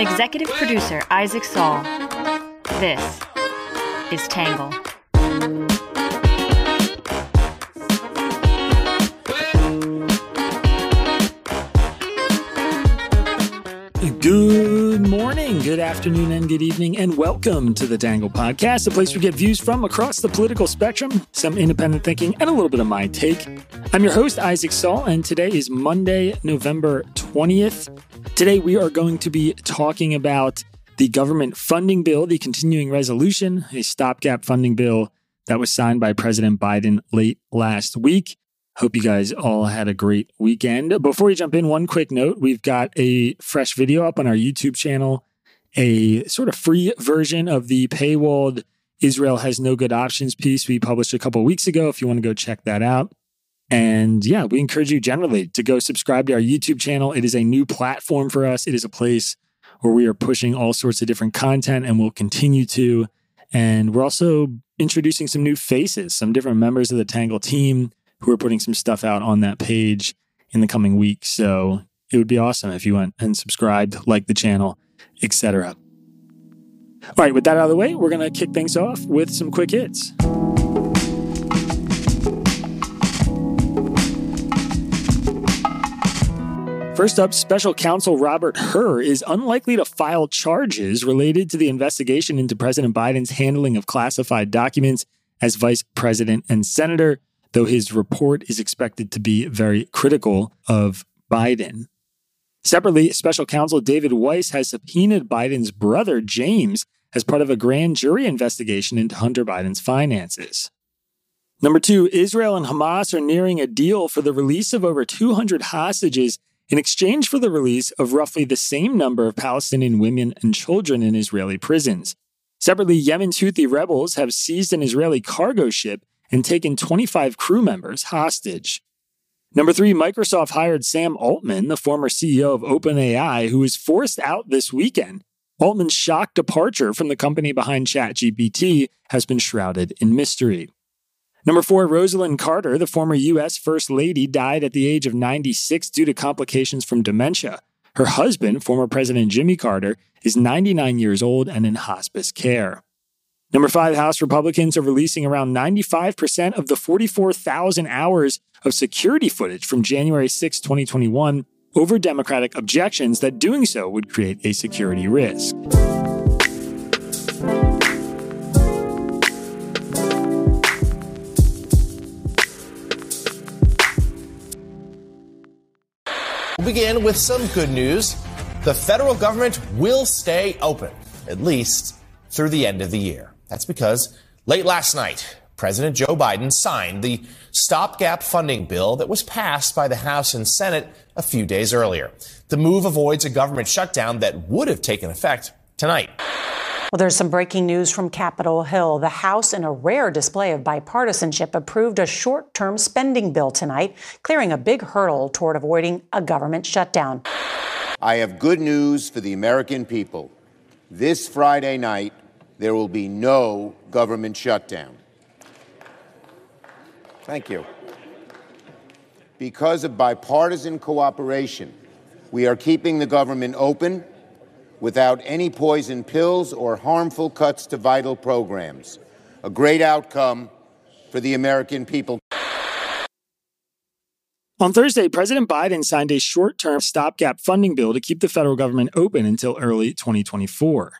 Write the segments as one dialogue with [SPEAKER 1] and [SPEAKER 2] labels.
[SPEAKER 1] Executive producer Isaac Saul, this is Tangle.
[SPEAKER 2] Good morning, good afternoon, and good evening, and welcome to the Tangle Podcast, a place we get views from across the political spectrum, some independent thinking, and a little bit of my take. I'm your host, Isaac Saul, and today is Monday, November 20th. Today, we are going to be talking about the government funding bill, the continuing resolution, a stopgap funding bill that was signed by President Biden late last week. Hope you guys all had a great weekend. Before we jump in, one quick note we've got a fresh video up on our YouTube channel, a sort of free version of the paywalled Israel has no good options piece we published a couple weeks ago if you want to go check that out. And yeah, we encourage you generally to go subscribe to our YouTube channel. It is a new platform for us, it is a place where we are pushing all sorts of different content and will continue to. And we're also introducing some new faces, some different members of the Tangle team who are putting some stuff out on that page in the coming weeks. So it would be awesome if you went and subscribed, like the channel, etc. All right, with that out of the way, we're going to kick things off with some quick hits. First up, special counsel Robert Hur is unlikely to file charges related to the investigation into President Biden's handling of classified documents as vice president and senator though his report is expected to be very critical of Biden. Separately, special counsel David Weiss has subpoenaed Biden's brother, James, as part of a grand jury investigation into Hunter Biden's finances. Number two, Israel and Hamas are nearing a deal for the release of over 200 hostages in exchange for the release of roughly the same number of Palestinian women and children in Israeli prisons. Separately, Yemen's Houthi rebels have seized an Israeli cargo ship and taken 25 crew members hostage. Number three, Microsoft hired Sam Altman, the former CEO of OpenAI, who was forced out this weekend. Altman's shock departure from the company behind ChatGPT has been shrouded in mystery. Number four, Rosalynn Carter, the former U.S. First Lady, died at the age of 96 due to complications from dementia. Her husband, former President Jimmy Carter, is 99 years old and in hospice care. Number five, House Republicans are releasing around 95% of the 44,000 hours of security footage from January 6, 2021, over Democratic objections that doing so would create a security risk.
[SPEAKER 3] We'll begin with some good news. The federal government will stay open, at least through the end of the year. That's because late last night, President Joe Biden signed the stopgap funding bill that was passed by the House and Senate a few days earlier. The move avoids a government shutdown that would have taken effect tonight.
[SPEAKER 4] Well, there's some breaking news from Capitol Hill. The House, in a rare display of bipartisanship, approved a short term spending bill tonight, clearing a big hurdle toward avoiding a government shutdown.
[SPEAKER 5] I have good news for the American people. This Friday night, there will be no government shutdown. Thank you. Because of bipartisan cooperation, we are keeping the government open without any poison pills or harmful cuts to vital programs. A great outcome for the American people.
[SPEAKER 2] On Thursday, President Biden signed a short term stopgap funding bill to keep the federal government open until early 2024.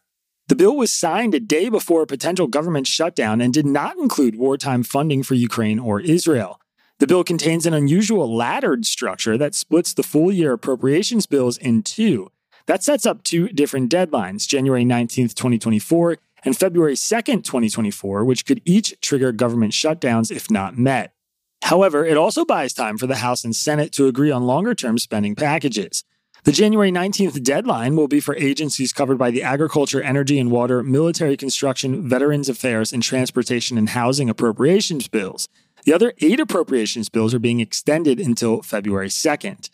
[SPEAKER 2] The bill was signed a day before a potential government shutdown and did not include wartime funding for Ukraine or Israel. The bill contains an unusual laddered structure that splits the full year appropriations bills in two. That sets up two different deadlines January 19th, 2024, and February 2nd, 2024, which could each trigger government shutdowns if not met. However, it also buys time for the House and Senate to agree on longer term spending packages. The January 19th deadline will be for agencies covered by the Agriculture, Energy and Water, Military Construction, Veterans Affairs, and Transportation and Housing appropriations bills. The other eight appropriations bills are being extended until February 2nd.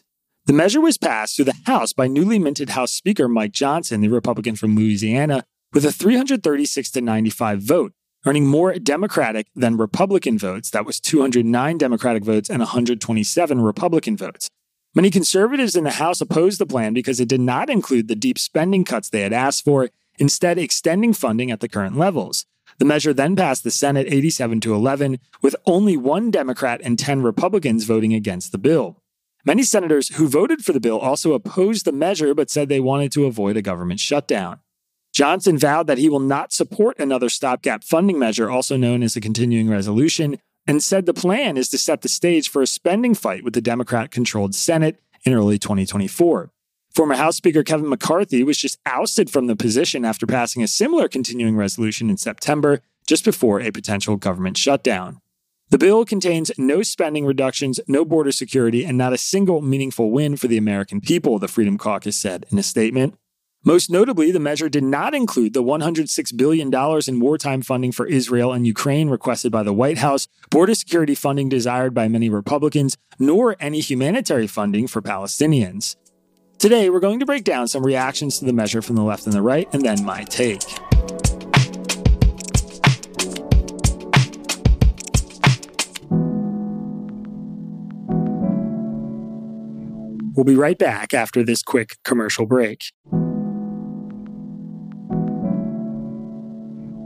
[SPEAKER 2] The measure was passed through the House by newly minted House Speaker Mike Johnson, the Republican from Louisiana, with a 336 to 95 vote, earning more Democratic than Republican votes. That was 209 Democratic votes and 127 Republican votes. Many conservatives in the House opposed the plan because it did not include the deep spending cuts they had asked for, instead, extending funding at the current levels. The measure then passed the Senate 87 to 11, with only one Democrat and 10 Republicans voting against the bill. Many senators who voted for the bill also opposed the measure but said they wanted to avoid a government shutdown. Johnson vowed that he will not support another stopgap funding measure, also known as a continuing resolution, and said the plan is to set the stage for a spending fight with the Democrat controlled Senate in early 2024. Former House Speaker Kevin McCarthy was just ousted from the position after passing a similar continuing resolution in September, just before a potential government shutdown. The bill contains no spending reductions, no border security, and not a single meaningful win for the American people, the Freedom Caucus said in a statement. Most notably, the measure did not include the $106 billion in wartime funding for Israel and Ukraine requested by the White House, border security funding desired by many Republicans, nor any humanitarian funding for Palestinians. Today, we're going to break down some reactions to the measure from the left and the right, and then my take. We'll be right back after this quick commercial break.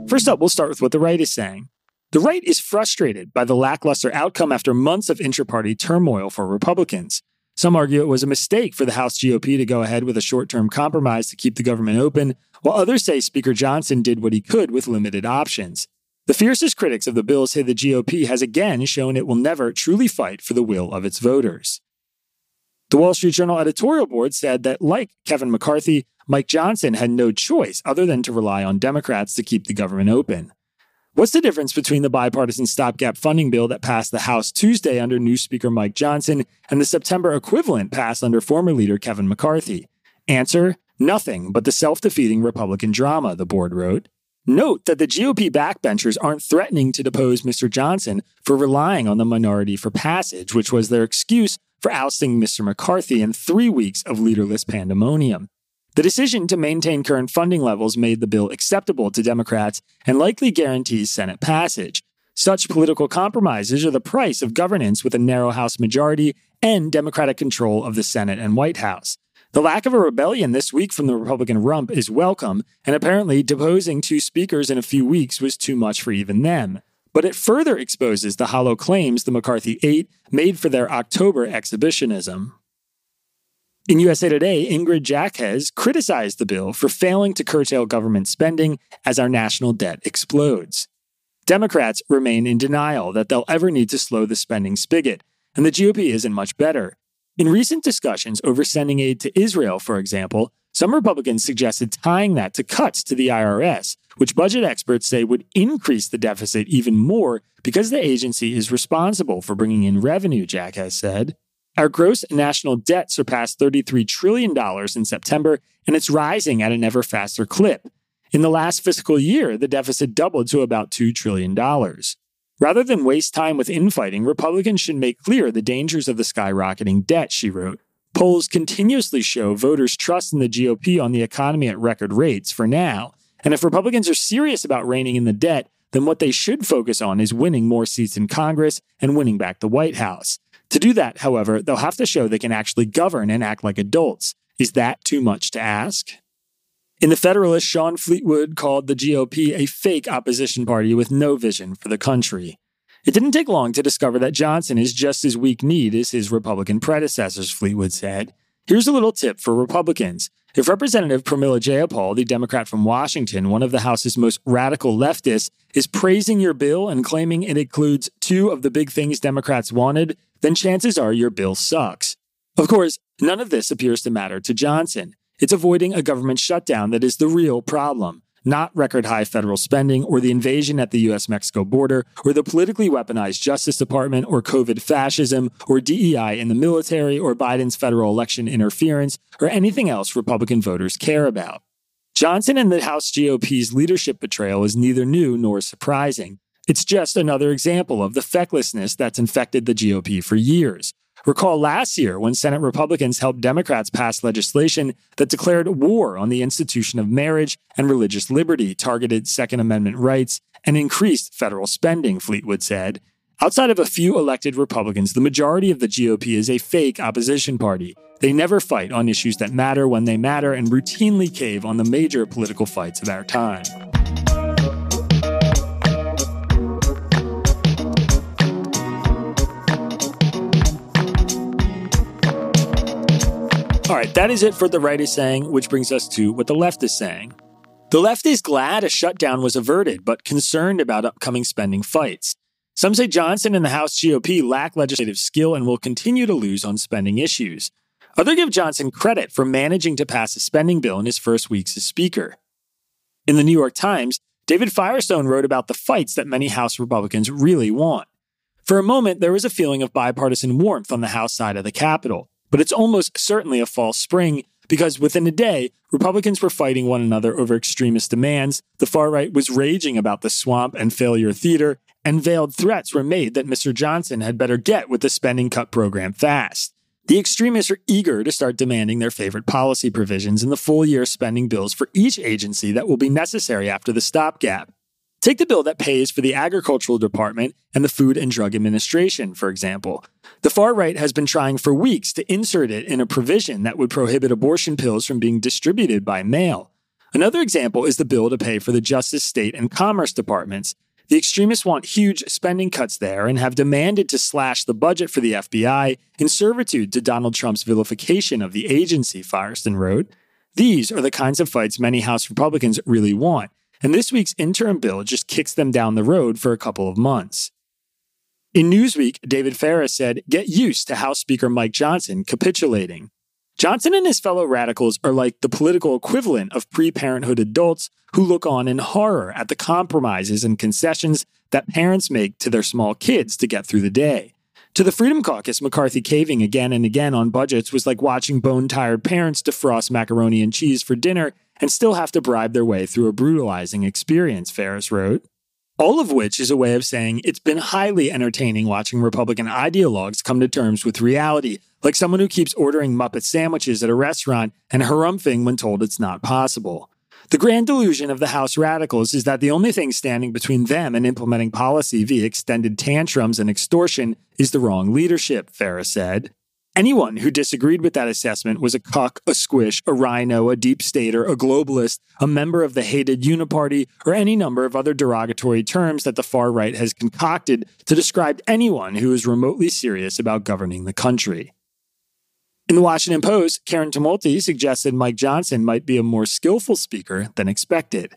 [SPEAKER 2] First up, we'll start with what the right is saying. The right is frustrated by the lackluster outcome after months of inter party turmoil for Republicans. Some argue it was a mistake for the House GOP to go ahead with a short term compromise to keep the government open, while others say Speaker Johnson did what he could with limited options. The fiercest critics of the bill say the GOP has again shown it will never truly fight for the will of its voters. The Wall Street Journal editorial board said that, like Kevin McCarthy, Mike Johnson had no choice other than to rely on Democrats to keep the government open. What's the difference between the bipartisan stopgap funding bill that passed the House Tuesday under new Speaker Mike Johnson and the September equivalent passed under former leader Kevin McCarthy? Answer nothing but the self defeating Republican drama, the board wrote. Note that the GOP backbenchers aren't threatening to depose Mr. Johnson for relying on the minority for passage, which was their excuse for ousting Mr. McCarthy in three weeks of leaderless pandemonium. The decision to maintain current funding levels made the bill acceptable to Democrats and likely guarantees Senate passage. Such political compromises are the price of governance with a narrow House majority and Democratic control of the Senate and White House. The lack of a rebellion this week from the Republican rump is welcome, and apparently deposing two speakers in a few weeks was too much for even them. But it further exposes the hollow claims the McCarthy Eight made for their October exhibitionism. In USA Today, Ingrid Jacques criticized the bill for failing to curtail government spending as our national debt explodes. Democrats remain in denial that they'll ever need to slow the spending spigot, and the GOP isn't much better. In recent discussions over sending aid to Israel, for example, some Republicans suggested tying that to cuts to the IRS, which budget experts say would increase the deficit even more because the agency is responsible for bringing in revenue, Jacques has said. Our gross national debt surpassed $33 trillion in September, and it's rising at an ever faster clip. In the last fiscal year, the deficit doubled to about $2 trillion. Rather than waste time with infighting, Republicans should make clear the dangers of the skyrocketing debt, she wrote. Polls continuously show voters' trust in the GOP on the economy at record rates for now. And if Republicans are serious about reining in the debt, then what they should focus on is winning more seats in Congress and winning back the White House. To do that, however, they'll have to show they can actually govern and act like adults. Is that too much to ask? In The Federalist, Sean Fleetwood called the GOP a fake opposition party with no vision for the country. It didn't take long to discover that Johnson is just as weak kneed as his Republican predecessors, Fleetwood said. Here's a little tip for Republicans. If Representative Pramila Jayapal, the Democrat from Washington, one of the House's most radical leftists, is praising your bill and claiming it includes two of the big things Democrats wanted, then chances are your bill sucks. Of course, none of this appears to matter to Johnson. It's avoiding a government shutdown that is the real problem, not record high federal spending or the invasion at the US Mexico border or the politically weaponized Justice Department or COVID fascism or DEI in the military or Biden's federal election interference or anything else Republican voters care about. Johnson and the House GOP's leadership betrayal is neither new nor surprising. It's just another example of the fecklessness that's infected the GOP for years. Recall last year when Senate Republicans helped Democrats pass legislation that declared war on the institution of marriage and religious liberty, targeted Second Amendment rights, and increased federal spending, Fleetwood said. Outside of a few elected Republicans, the majority of the GOP is a fake opposition party. They never fight on issues that matter when they matter and routinely cave on the major political fights of our time. All right, that is it for the right is saying, which brings us to what the left is saying. The left is glad a shutdown was averted, but concerned about upcoming spending fights. Some say Johnson and the House GOP lack legislative skill and will continue to lose on spending issues. Others give Johnson credit for managing to pass a spending bill in his first weeks as Speaker. In the New York Times, David Firestone wrote about the fights that many House Republicans really want. For a moment, there was a feeling of bipartisan warmth on the House side of the Capitol. But it's almost certainly a false spring because within a day, Republicans were fighting one another over extremist demands, the far right was raging about the swamp and failure theater, and veiled threats were made that Mr. Johnson had better get with the spending cut program fast. The extremists are eager to start demanding their favorite policy provisions in the full year spending bills for each agency that will be necessary after the stopgap. Take the bill that pays for the Agricultural Department and the Food and Drug Administration, for example. The far right has been trying for weeks to insert it in a provision that would prohibit abortion pills from being distributed by mail. Another example is the bill to pay for the Justice, State, and Commerce Departments. The extremists want huge spending cuts there and have demanded to slash the budget for the FBI in servitude to Donald Trump's vilification of the agency, Firestone wrote. These are the kinds of fights many House Republicans really want and this week's interim bill just kicks them down the road for a couple of months. In Newsweek, David Faris said, Get used to House Speaker Mike Johnson capitulating. Johnson and his fellow radicals are like the political equivalent of pre parenthood adults who look on in horror at the compromises and concessions that parents make to their small kids to get through the day. To the Freedom Caucus, McCarthy caving again and again on budgets was like watching bone tired parents defrost macaroni and cheese for dinner and still have to bribe their way through a brutalizing experience, Faris wrote. All of which is a way of saying it's been highly entertaining watching Republican ideologues come to terms with reality, like someone who keeps ordering Muppet sandwiches at a restaurant and harumphing when told it's not possible. The grand delusion of the House radicals is that the only thing standing between them and implementing policy via extended tantrums and extortion is the wrong leadership, Faris said. Anyone who disagreed with that assessment was a cuck, a squish, a RINO, a deep stater, a globalist, a member of the hated Uniparty, or any number of other derogatory terms that the far right has concocted to describe anyone who is remotely serious about governing the country. In the Washington Post, Karen Tumulty suggested Mike Johnson might be a more skillful speaker than expected.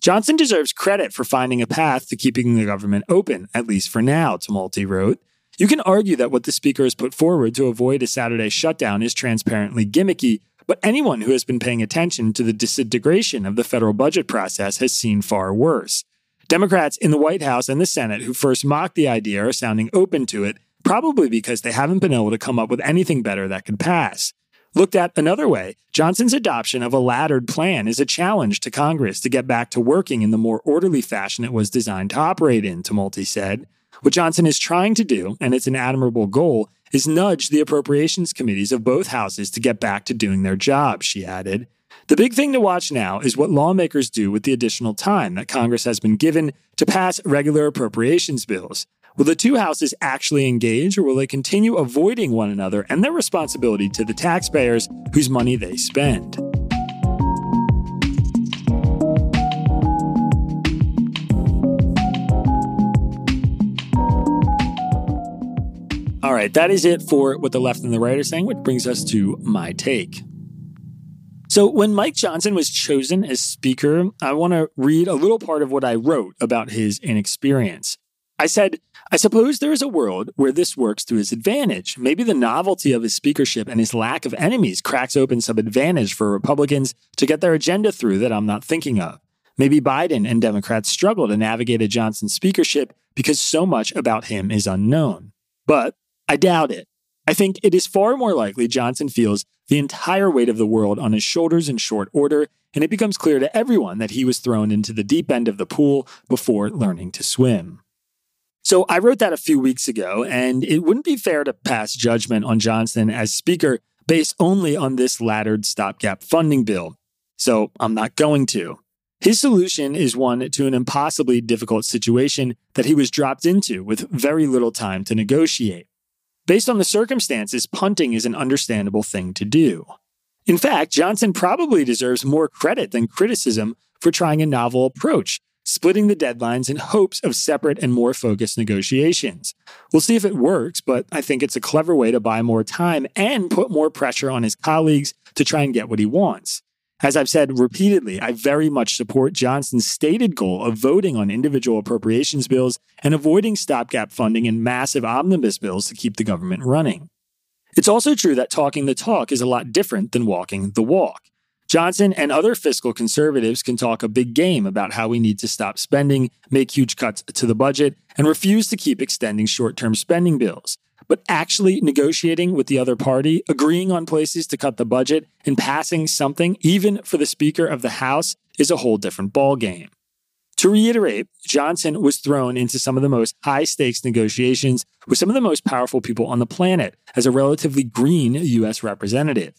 [SPEAKER 2] Johnson deserves credit for finding a path to keeping the government open, at least for now, Tumulty wrote. You can argue that what the speaker has put forward to avoid a Saturday shutdown is transparently gimmicky, but anyone who has been paying attention to the disintegration of the federal budget process has seen far worse. Democrats in the White House and the Senate who first mocked the idea are sounding open to it, probably because they haven't been able to come up with anything better that could pass. Looked at another way, Johnson's adoption of a laddered plan is a challenge to Congress to get back to working in the more orderly fashion it was designed to operate in, Tumulty said. What Johnson is trying to do, and it's an admirable goal, is nudge the appropriations committees of both houses to get back to doing their job, she added. The big thing to watch now is what lawmakers do with the additional time that Congress has been given to pass regular appropriations bills. Will the two houses actually engage, or will they continue avoiding one another and their responsibility to the taxpayers whose money they spend? Right, that is it for what the left and the right are saying, which brings us to my take. So, when Mike Johnson was chosen as Speaker, I want to read a little part of what I wrote about his inexperience. I said, I suppose there is a world where this works to his advantage. Maybe the novelty of his speakership and his lack of enemies cracks open some advantage for Republicans to get their agenda through that I'm not thinking of. Maybe Biden and Democrats struggle to navigate a Johnson speakership because so much about him is unknown. But I doubt it. I think it is far more likely Johnson feels the entire weight of the world on his shoulders in short order, and it becomes clear to everyone that he was thrown into the deep end of the pool before learning to swim. So I wrote that a few weeks ago, and it wouldn't be fair to pass judgment on Johnson as Speaker based only on this laddered stopgap funding bill. So I'm not going to. His solution is one to an impossibly difficult situation that he was dropped into with very little time to negotiate. Based on the circumstances, punting is an understandable thing to do. In fact, Johnson probably deserves more credit than criticism for trying a novel approach, splitting the deadlines in hopes of separate and more focused negotiations. We'll see if it works, but I think it's a clever way to buy more time and put more pressure on his colleagues to try and get what he wants. As I've said repeatedly, I very much support Johnson's stated goal of voting on individual appropriations bills and avoiding stopgap funding and massive omnibus bills to keep the government running. It's also true that talking the talk is a lot different than walking the walk. Johnson and other fiscal conservatives can talk a big game about how we need to stop spending, make huge cuts to the budget, and refuse to keep extending short term spending bills. But actually negotiating with the other party, agreeing on places to cut the budget, and passing something, even for the Speaker of the House, is a whole different ballgame. To reiterate, Johnson was thrown into some of the most high stakes negotiations with some of the most powerful people on the planet as a relatively green U.S. representative.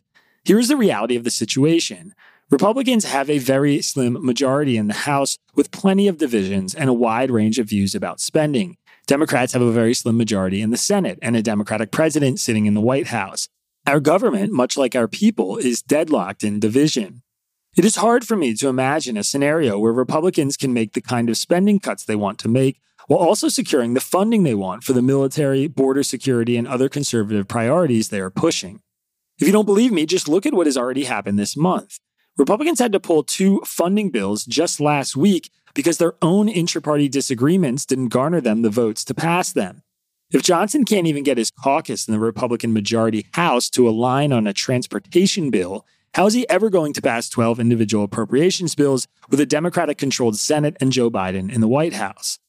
[SPEAKER 2] Here's the reality of the situation Republicans have a very slim majority in the House with plenty of divisions and a wide range of views about spending. Democrats have a very slim majority in the Senate and a Democratic president sitting in the White House. Our government, much like our people, is deadlocked in division. It is hard for me to imagine a scenario where Republicans can make the kind of spending cuts they want to make while also securing the funding they want for the military, border security, and other conservative priorities they are pushing. If you don't believe me, just look at what has already happened this month. Republicans had to pull two funding bills just last week because their own intra-party disagreements didn't garner them the votes to pass them. If Johnson can't even get his caucus in the Republican majority House to align on a transportation bill, how is he ever going to pass 12 individual appropriations bills with a Democratic controlled Senate and Joe Biden in the White House?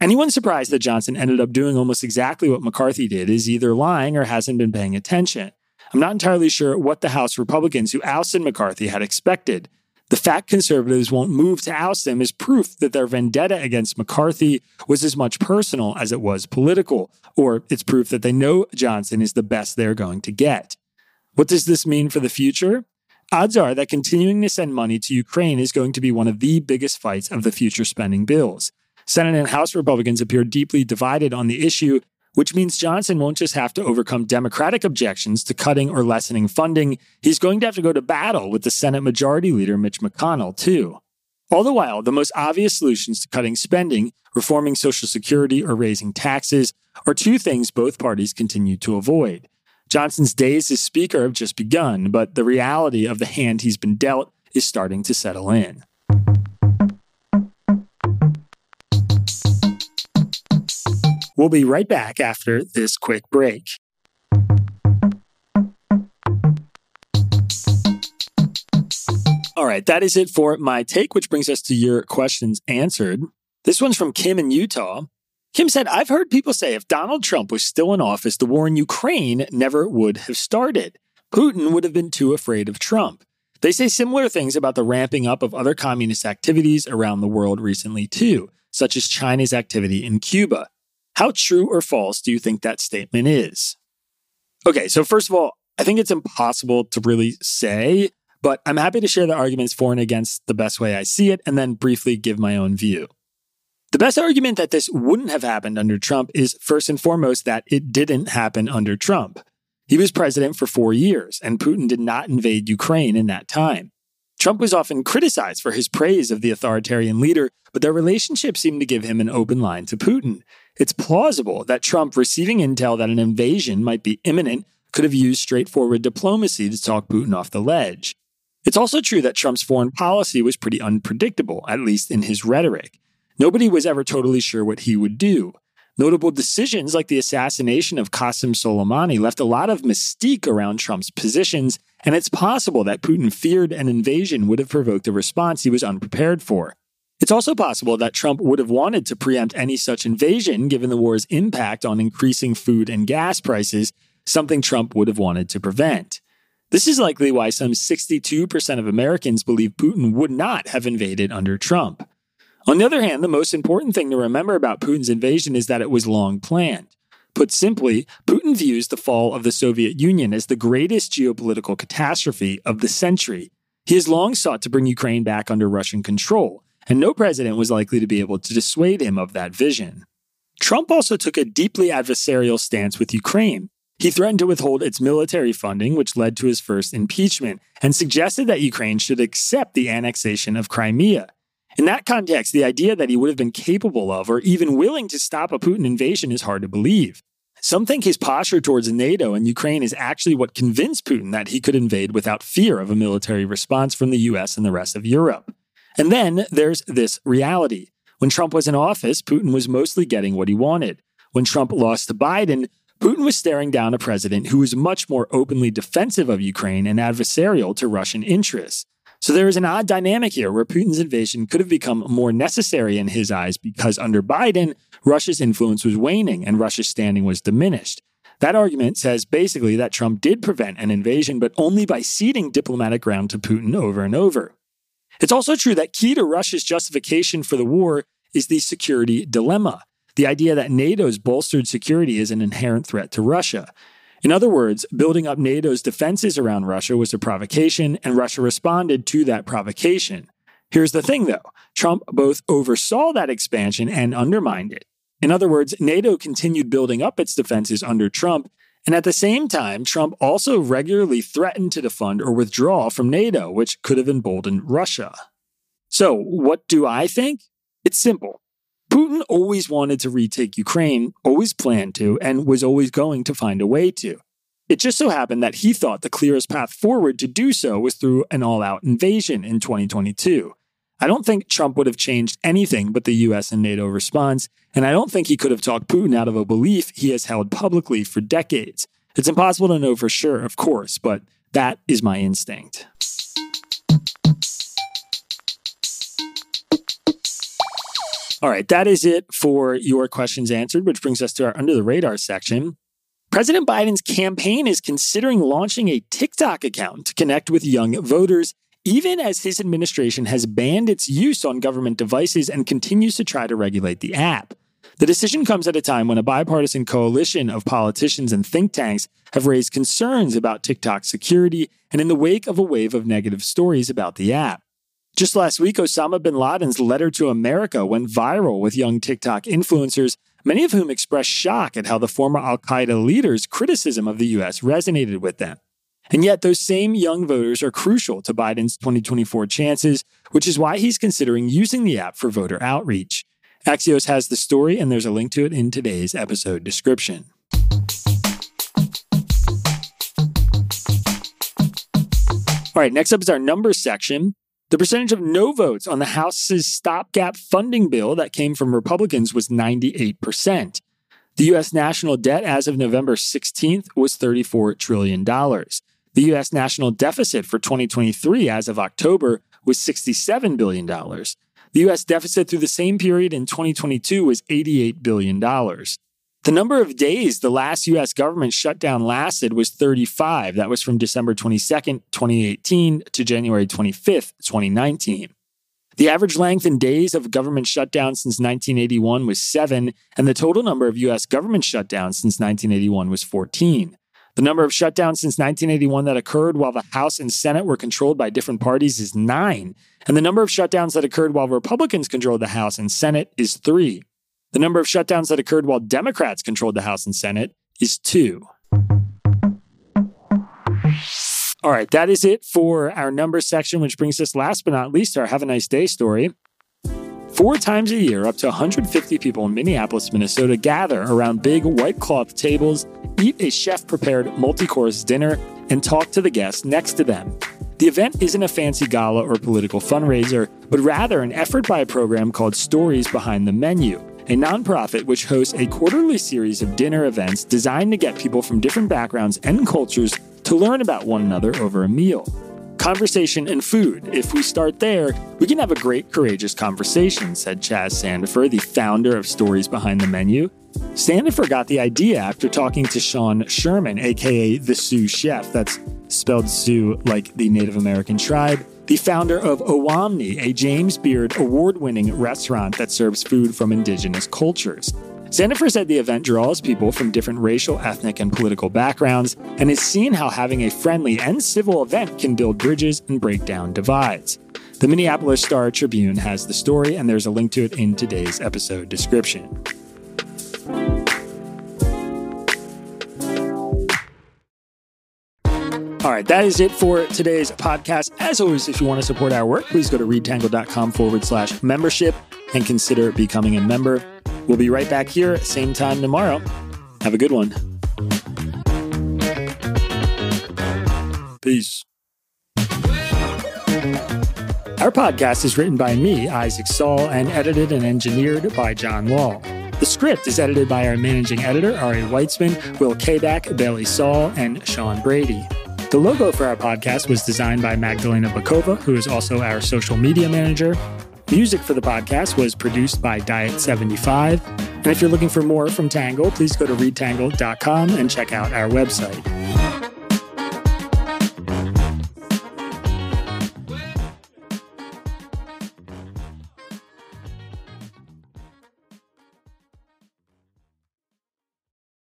[SPEAKER 2] Anyone surprised that Johnson ended up doing almost exactly what McCarthy did is either lying or hasn't been paying attention. I'm not entirely sure what the House Republicans who ousted McCarthy had expected. The fact conservatives won't move to oust him is proof that their vendetta against McCarthy was as much personal as it was political, or it's proof that they know Johnson is the best they're going to get. What does this mean for the future? Odds are that continuing to send money to Ukraine is going to be one of the biggest fights of the future spending bills. Senate and House Republicans appear deeply divided on the issue, which means Johnson won't just have to overcome Democratic objections to cutting or lessening funding, he's going to have to go to battle with the Senate Majority Leader Mitch McConnell, too. All the while, the most obvious solutions to cutting spending, reforming Social Security, or raising taxes are two things both parties continue to avoid. Johnson's days as Speaker have just begun, but the reality of the hand he's been dealt is starting to settle in. We'll be right back after this quick break. All right, that is it for my take, which brings us to your questions answered. This one's from Kim in Utah. Kim said, I've heard people say if Donald Trump was still in office, the war in Ukraine never would have started. Putin would have been too afraid of Trump. They say similar things about the ramping up of other communist activities around the world recently, too, such as China's activity in Cuba. How true or false do you think that statement is? Okay, so first of all, I think it's impossible to really say, but I'm happy to share the arguments for and against the best way I see it and then briefly give my own view. The best argument that this wouldn't have happened under Trump is first and foremost that it didn't happen under Trump. He was president for four years, and Putin did not invade Ukraine in that time. Trump was often criticized for his praise of the authoritarian leader, but their relationship seemed to give him an open line to Putin. It's plausible that Trump, receiving intel that an invasion might be imminent, could have used straightforward diplomacy to talk Putin off the ledge. It's also true that Trump's foreign policy was pretty unpredictable, at least in his rhetoric. Nobody was ever totally sure what he would do. Notable decisions like the assassination of Qasem Soleimani left a lot of mystique around Trump's positions, and it's possible that Putin feared an invasion would have provoked a response he was unprepared for. It's also possible that Trump would have wanted to preempt any such invasion given the war's impact on increasing food and gas prices, something Trump would have wanted to prevent. This is likely why some 62% of Americans believe Putin would not have invaded under Trump. On the other hand, the most important thing to remember about Putin's invasion is that it was long planned. Put simply, Putin views the fall of the Soviet Union as the greatest geopolitical catastrophe of the century He has long sought to bring Ukraine back under Russian control, and no president was likely to be able to dissuade him of that vision. Trump also took a deeply adversarial stance with Ukraine. He threatened to withhold its military funding, which led to his first impeachment, and suggested that Ukraine should accept the annexation of Crimea. In that context, the idea that he would have been capable of or even willing to stop a Putin invasion is hard to believe. Some think his posture towards NATO and Ukraine is actually what convinced Putin that he could invade without fear of a military response from the US and the rest of Europe. And then there's this reality. When Trump was in office, Putin was mostly getting what he wanted. When Trump lost to Biden, Putin was staring down a president who was much more openly defensive of Ukraine and adversarial to Russian interests. So there is an odd dynamic here where Putin's invasion could have become more necessary in his eyes because under Biden, Russia's influence was waning and Russia's standing was diminished. That argument says basically that Trump did prevent an invasion, but only by ceding diplomatic ground to Putin over and over. It's also true that key to Russia's justification for the war is the security dilemma the idea that NATO's bolstered security is an inherent threat to Russia. In other words, building up NATO's defenses around Russia was a provocation, and Russia responded to that provocation. Here's the thing, though Trump both oversaw that expansion and undermined it. In other words, NATO continued building up its defenses under Trump, and at the same time, Trump also regularly threatened to defund or withdraw from NATO, which could have emboldened Russia. So, what do I think? It's simple. Putin always wanted to retake Ukraine, always planned to, and was always going to find a way to. It just so happened that he thought the clearest path forward to do so was through an all out invasion in 2022. I don't think Trump would have changed anything but the US and NATO response, and I don't think he could have talked Putin out of a belief he has held publicly for decades. It's impossible to know for sure, of course, but that is my instinct. All right, that is it for your questions answered, which brings us to our under the radar section. President Biden's campaign is considering launching a TikTok account to connect with young voters, even as his administration has banned its use on government devices and continues to try to regulate the app. The decision comes at a time when a bipartisan coalition of politicians and think tanks have raised concerns about TikTok's security and in the wake of a wave of negative stories about the app. Just last week, Osama bin Laden's letter to America went viral with young TikTok influencers, many of whom expressed shock at how the former Al Qaeda leader's criticism of the U.S. resonated with them. And yet, those same young voters are crucial to Biden's 2024 chances, which is why he's considering using the app for voter outreach. Axios has the story, and there's a link to it in today's episode description. All right, next up is our numbers section. The percentage of no votes on the House's stopgap funding bill that came from Republicans was 98%. The U.S. national debt as of November 16th was $34 trillion. The U.S. national deficit for 2023 as of October was $67 billion. The U.S. deficit through the same period in 2022 was $88 billion. The number of days the last US government shutdown lasted was 35. That was from December 22nd, 2018 to January 25th, 2019. The average length in days of government shutdown since 1981 was seven, and the total number of US government shutdowns since 1981 was 14. The number of shutdowns since 1981 that occurred while the House and Senate were controlled by different parties is nine, and the number of shutdowns that occurred while Republicans controlled the House and Senate is three. The number of shutdowns that occurred while Democrats controlled the House and Senate is two. All right, that is it for our number section, which brings us last but not least our Have a Nice Day story. Four times a year, up to 150 people in Minneapolis, Minnesota gather around big white cloth tables, eat a chef prepared multi course dinner, and talk to the guests next to them. The event isn't a fancy gala or political fundraiser, but rather an effort by a program called Stories Behind the Menu a nonprofit which hosts a quarterly series of dinner events designed to get people from different backgrounds and cultures to learn about one another over a meal. Conversation and food. If we start there, we can have a great, courageous conversation, said Chaz Sandifer, the founder of Stories Behind the Menu. Sandifer got the idea after talking to Sean Sherman, aka the Sioux Chef, that's spelled Sioux like the Native American tribe, the founder of Owamni, a James Beard award winning restaurant that serves food from indigenous cultures. Sandifer said the event draws people from different racial, ethnic, and political backgrounds and has seen how having a friendly and civil event can build bridges and break down divides. The Minneapolis Star Tribune has the story, and there's a link to it in today's episode description. All right, that is it for today's podcast. As always, if you want to support our work, please go to readtangle.com forward slash membership and consider becoming a member. We'll be right back here, same time tomorrow. Have a good one. Peace. Our podcast is written by me, Isaac Saul, and edited and engineered by Jon Lall. The script is edited by our managing editor, Ari Weitzman, Will Kaback, Bailey Saul, and Sean Brady. The logo for our podcast was designed by Magdalena Bokowa, who is also our social media manager. Music for the podcast was produced by Diet75. And if you're looking for more from Tangle, please go to readtangle.com and check out our website.